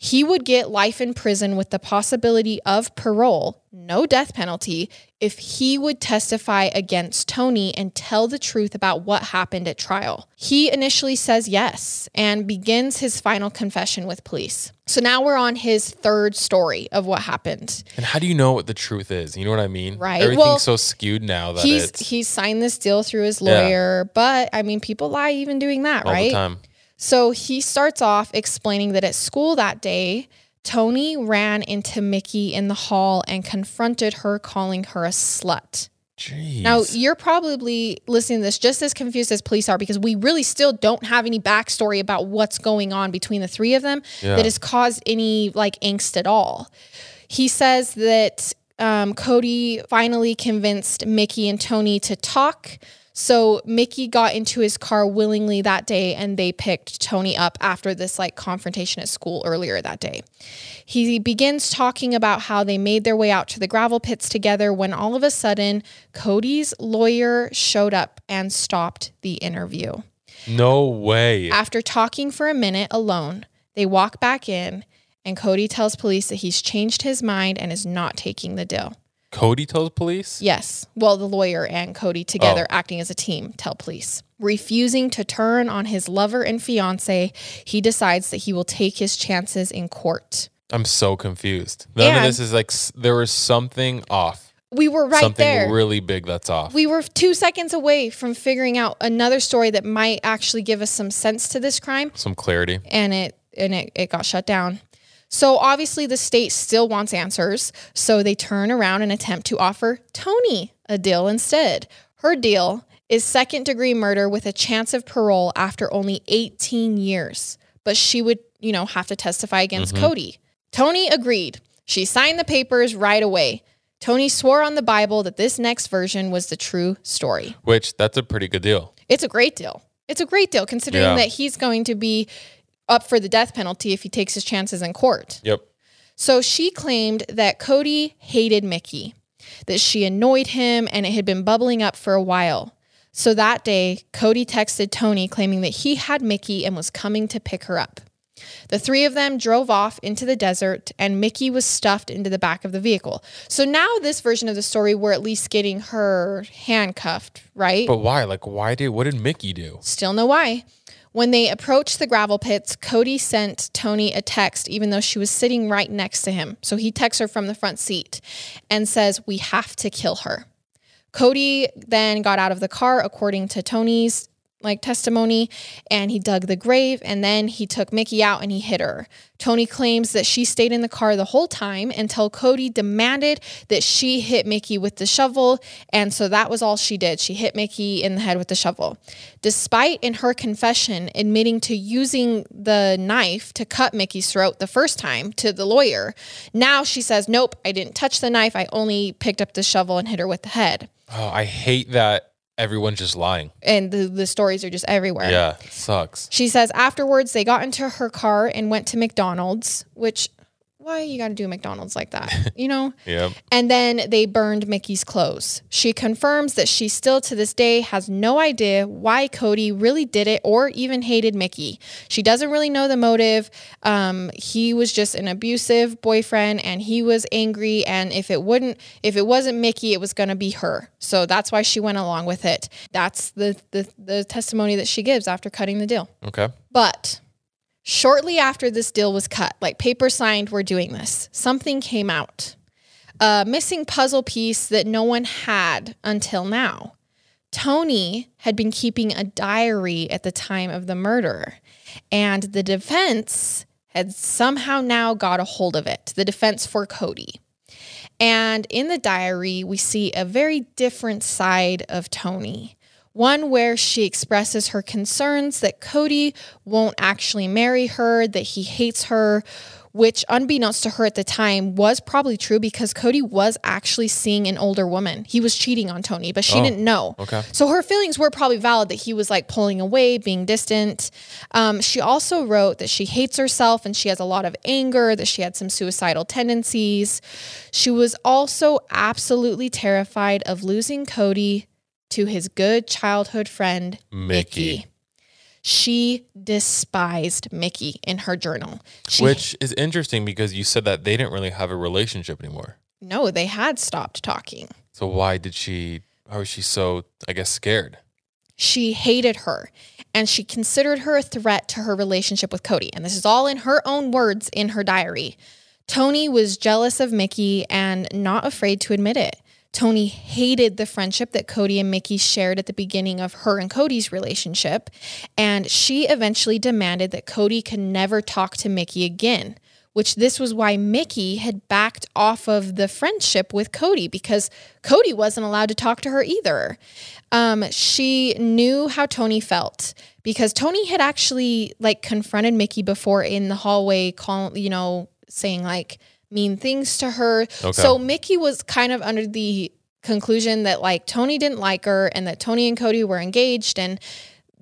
He would get life in prison with the possibility of parole, no death penalty, if he would testify against Toni and tell the truth about what happened at trial. He initially says yes and begins his final confession with police. So now we're on his third story of what happened. And how do you know what the truth is? You know what I mean? Right. Everything's Well, so skewed now that He's he's signed this deal through his Yeah. lawyer, but I mean people lie even doing that, all right? So he starts off explaining that at school that day, Toni ran into Mickey in the hall and confronted her, calling her a slut. Jeez. Now, you're probably listening to this just as confused as police are because we really still don't have any backstory about what's going on between the three of them Yeah. that has caused any like angst at all. He says that um, Kody finally convinced Mickey and Toni to talk. So Mickey got into his car willingly that day and they picked Toni up after this like confrontation at school earlier that day. He begins talking about how they made their way out to the gravel pits together when all of a sudden Kody's lawyer showed up and stopped the interview. No way. After talking for a minute alone, they walk back in and Kody tells police that he's changed his mind and is not taking the deal. Kody tells police? Yes. Well, the lawyer and Kody together Oh. acting as a team tell police. Refusing to turn on his lover and fiance, he decides that he will take his chances in court. I'm so confused. None of this is like there was something off. We were right something there. really big that's off. we were two seconds away from figuring out another story that might actually give us some sense to this crime. Some clarity. and it and it, it got shut down. So obviously the state still wants answers. So they turn around and attempt to offer Toni a deal instead. Her deal is second degree murder with a chance of parole after only 18 years. But she would, you know, have to testify against mm-hmm. Kody. Toni agreed. She signed the papers right away. Toni swore on the Bible that this next version was the true story. Which that's a pretty good deal. It's a great deal. It's a great deal considering Yeah. that he's going to be up for the death penalty if he takes his chances in court. Yep. So she claimed that Kody hated Mickey, that she annoyed him, and it had been bubbling up for a while. So that day, Kody texted Toni claiming that he had Mickey and was coming to pick her up. The three of them drove off into the desert, and Mickey was stuffed into the back of the vehicle. So now, this version of the story, we're at least getting her handcuffed, right? But why? Like why did what did Mickey do? Still no why. When they approached the gravel pits, Kody sent Toni a text, even though she was sitting right next to him. So he texts her from the front seat and says, We have to kill her. Kody then got out of the car, according to Toni's like testimony, and he dug the grave and then he took Mickey out and he hit her. Toni claims that she stayed in the car the whole time until Kody demanded that she hit Mickey with the shovel, and so that was all she did. She hit Mickey in the head with the shovel. Despite in her confession admitting to using the knife to cut Mickey's throat the first time to the lawyer, now she says, "Nope, I didn't touch the knife. I only picked up the shovel and hit her with the head." Oh, I hate that everyone's just lying. And the, the stories are just everywhere. Yeah, sucks. She says afterwards they got into her car and went to McDonald's, which why you got to do McDonald's like that, [LAUGHS] you know? Yep. And then they burned Mickey's clothes. She confirms that she still to this day has no idea why Kody really did it or even hated Mickey. She doesn't really know the motive. Um, he was just an abusive boyfriend and he was angry. And if it wouldn't, if it wasn't Mickey, it was going to be her. So that's why she went along with it. That's the, the, the testimony that she gives after cutting the deal. Okay. But shortly after this deal was cut, like paper signed, we're doing this, something came out. A missing puzzle piece that no one had until now. Toni had been keeping a diary at the time of the murder, and the defense had somehow now got a hold of it. The defense for Kody. And in the diary, we see a very different side of Toni. One where she expresses her concerns that Kody won't actually marry her, that he hates her, which, unbeknownst to her at the time, was probably true because Kody was actually seeing an older woman. He was cheating on Toni, but she Oh, didn't know. okay. So her feelings were probably valid that he was like pulling away, being distant. Um, she also wrote that she hates herself and she has a lot of anger, that she had some suicidal tendencies. She was also absolutely terrified of losing Kody to his good childhood friend, Mickey. Mickey. She despised Mickey in her journal. She, Which is interesting because you said that they didn't really have a relationship anymore. no, they had stopped talking. So why did she why was she so I guess scared? She hated her and she considered her a threat to her relationship with Kody. And this is all in her own words in her diary. Toni was jealous of Mickey and not afraid to admit it. Toni hated the friendship that Kody and Mickey shared at the beginning of her and Kody's relationship. And she eventually demanded that Kody could never talk to Mickey again, which this was why Mickey had backed off of the friendship with Kody because Kody wasn't allowed to talk to her either. Um, she knew how Toni felt because Toni had actually like confronted Mickey before in the hallway, call, you know, saying like mean things to her. So Mickey was kind of under the conclusion that like Toni didn't like her and that Toni and Kody were engaged and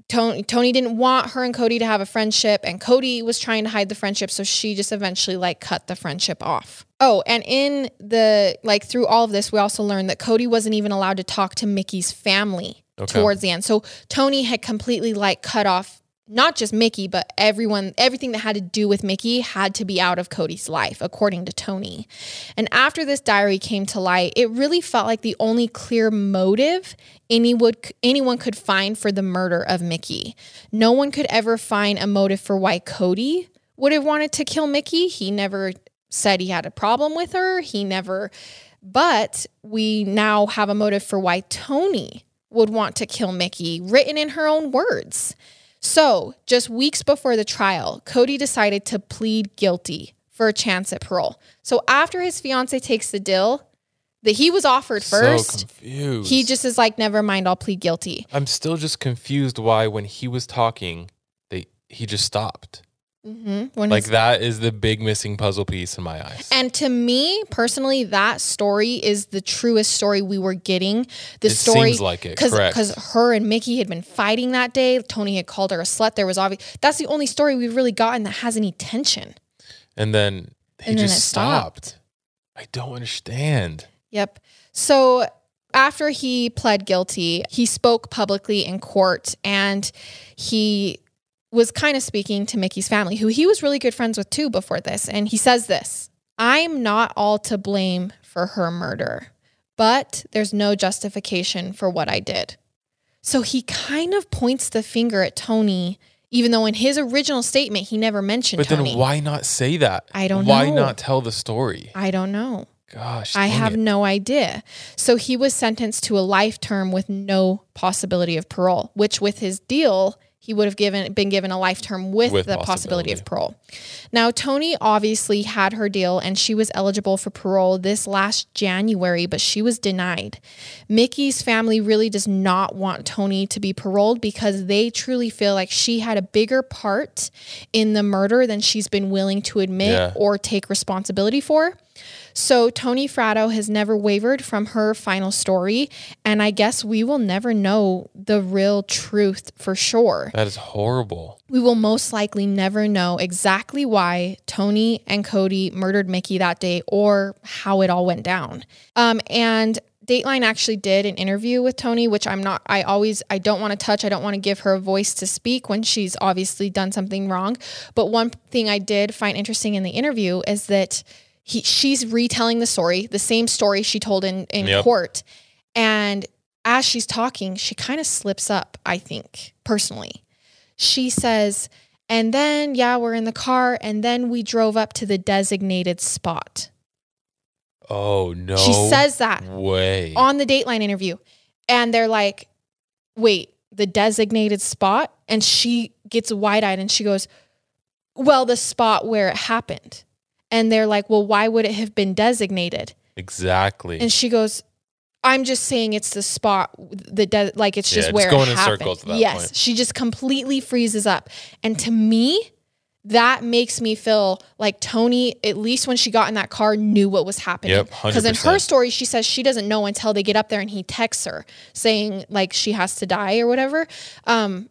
Toni, Toni didn't want her and Kody to have a friendship, and Kody was trying to hide the friendship, so she just eventually like cut the friendship off. Oh, and in the like through all of this, we also learned that Kody wasn't even allowed to talk to Mickey's family Okay. towards the end. So Toni had completely like cut off not just Mickey, but everyone, everything that had to do with Mickey had to be out of Kody's life, according to Toni. And after this diary came to light, it really felt like the only clear motive anyone, anyone could find for the murder of Mickey. No one could ever find a motive for why Kody would have wanted to kill Mickey. He never said he had a problem with her. He never, but we now have a motive for why Toni would want to kill Mickey, written in her own words. So, just weeks before the trial, Kody decided to plead guilty for a chance at parole. So, after his fiance takes the deal that he was offered So first, confused. he just is like, never mind, I'll plead guilty. I'm still just confused why when he was talking, they he just stopped. Hmm Like that is the big missing puzzle piece in my eyes. and to me personally, that story is the truest story we were getting. The It story seems like it, because correct. because her and Mickey had been fighting that day. Toni had called her a slut. There was obvious. That's the only story we've really gotten that has any tension. and then he And then just it stopped. stopped. I don't understand. Yep. So after he pled guilty, he spoke publicly in court and he was kind of speaking to Mickey's family, who he was really good friends with too before this. And he says this I'm not all to blame for her murder, but there's no justification for what I did. So he kind of points the finger at Toni, even though in his original statement he never mentioned But Toni. then why not say that? I don't Why know. not tell the story? I don't know. Gosh, I have it. no idea. So he was sentenced to a life term with no possibility of parole, which with his deal, he would have given been given a life term with, With the possibility possibility. of parole. Now, Toni obviously had her deal and she was eligible for parole this last January, but she was denied. Mickey's family really does not want Toni to be paroled because they truly feel like she had a bigger part in the murder than she's been willing to admit Yeah. or take responsibility for. So Toni Fratto has never wavered from her final story, and I guess we will never know the real truth for sure. That is horrible. We will most likely never know exactly why Toni and Kody murdered Mickey that day or how it all went down. Um, and Dateline actually did an interview with Toni, which I'm not, I always, I don't want to touch. I don't want to give her a voice to speak when she's obviously done something wrong. But one thing I did find interesting in the interview is that he, she's retelling the story, the same story she told in, in Yep. court. And as she's talking, she kind of slips up, I think, personally she says, and then, yeah, we're in the car, and then we drove up to the designated spot. Oh no. She says that way. on the Dateline interview. And they're like, wait, the designated spot? And she gets wide eyed and she goes, well, the spot where it happened. And they're like, well, why would it have been designated? exactly. And she goes, I'm just saying it's the spot that does, like it's Yeah, just where going it in circles at that yes, point. she just completely freezes up, and to me, that makes me feel like Toni, at least when she got in that car, knew what was happening. Yep, Because in her story, she says she doesn't know until they get up there and he texts her saying like she has to die or whatever. Um,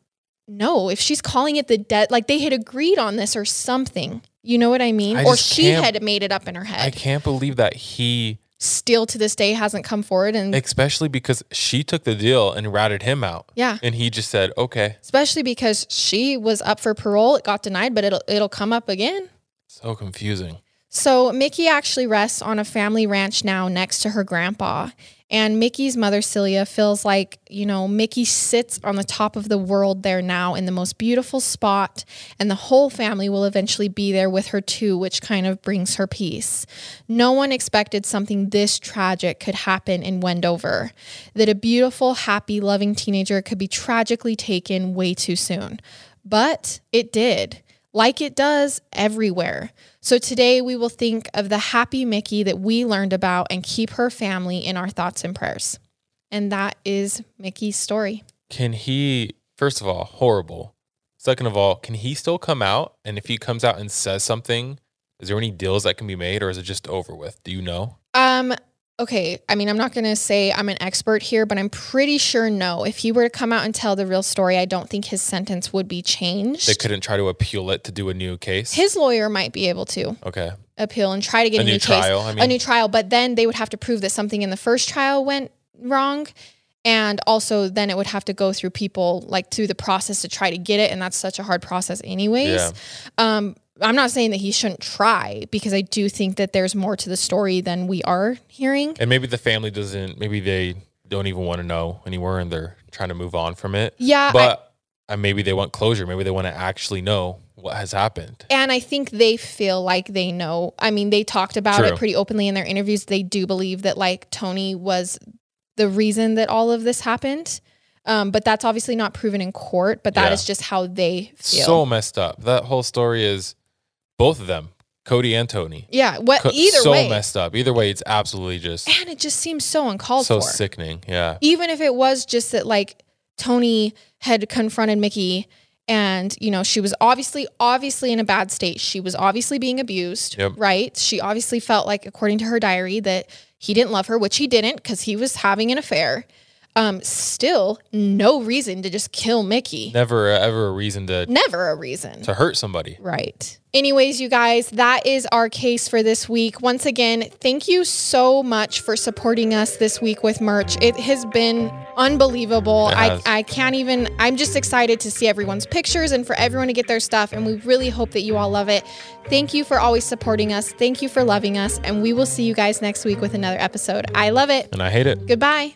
no, if she's calling it the dead, like they had agreed on this or something. You know what I mean? I or she had made it up in her head. I can't believe that he, Still to this day hasn't come forward and especially because she took the deal and ratted him out. yeah. And he just said, okay. especially because she was up for parole. It got denied, but it'll it'll come up again. So confusing. So Mickey actually rests on a family ranch now next to her grandpa. And Mickey's mother Celia feels like, you know, Mickey sits on the top of the world there now in the most beautiful spot, and the whole family will eventually be there with her too, which kind of brings her peace. No one expected something this tragic could happen in Wendover, that a beautiful, happy, loving teenager could be tragically taken way too soon. But it did like it does everywhere. So today we will think of the happy Mickey that we learned about and keep her family in our thoughts and prayers. And that is Mickey's story. Can he, first of all, horrible. Second of all, can he still come out? And if he comes out and says something, is there any deals that can be made or is it just over with? Do you know? Um okay, I mean, I'm not going to say I'm an expert here, but I'm pretty sure no. If he were to come out and tell the real story, I don't think his sentence would be changed. They couldn't try to appeal it to do a new case. his lawyer might be able to okay. appeal and try to get A a, new new, trial, case, I a mean. new trial, but then they would have to prove that something in the first trial went wrong. And also, then it would have to go through people like through the process to try to get it, and that's such a hard process, anyways. Yeah. Um, I'm not saying that he shouldn't try because I do think that there's more to the story than we are hearing. And maybe the family doesn't. Maybe they don't even want to know anymore, and they're trying to move on from it. Yeah, I- But uh, maybe they want closure. Maybe they want to actually know what has happened. And I think they feel like they know. I mean, they talked about True. it pretty openly in their interviews. They do believe that like Toni was the reason that all of this happened. Um, but that's obviously not proven in court, but that Yeah. is just how they feel. So messed up. That whole story is both of them, Kody and Toni. yeah, what Co- either so way. messed up. Either way, it's absolutely just and it just seems so uncalled so for. So sickening. Yeah. even if it was just that like Toni had confronted Mickey and you know she was obviously obviously in a bad state she was obviously being abused Yep. right she obviously felt like according to her diary that he didn't love her which he didn't because he was having an affair um still no reason to just kill Mickey Never uh, ever a reason to never a reason to hurt somebody. Right. Anyways, you guys, that is our case for this week. Once again, thank you so much for supporting us this week with merch. It has been unbelievable. It I, has. I can't even, I'm just excited to see everyone's pictures and for everyone to get their stuff. And we really hope that you all love it. Thank you for always supporting us. Thank you for loving us. And we will see you guys next week with another episode. I love it. And I hate it. Goodbye.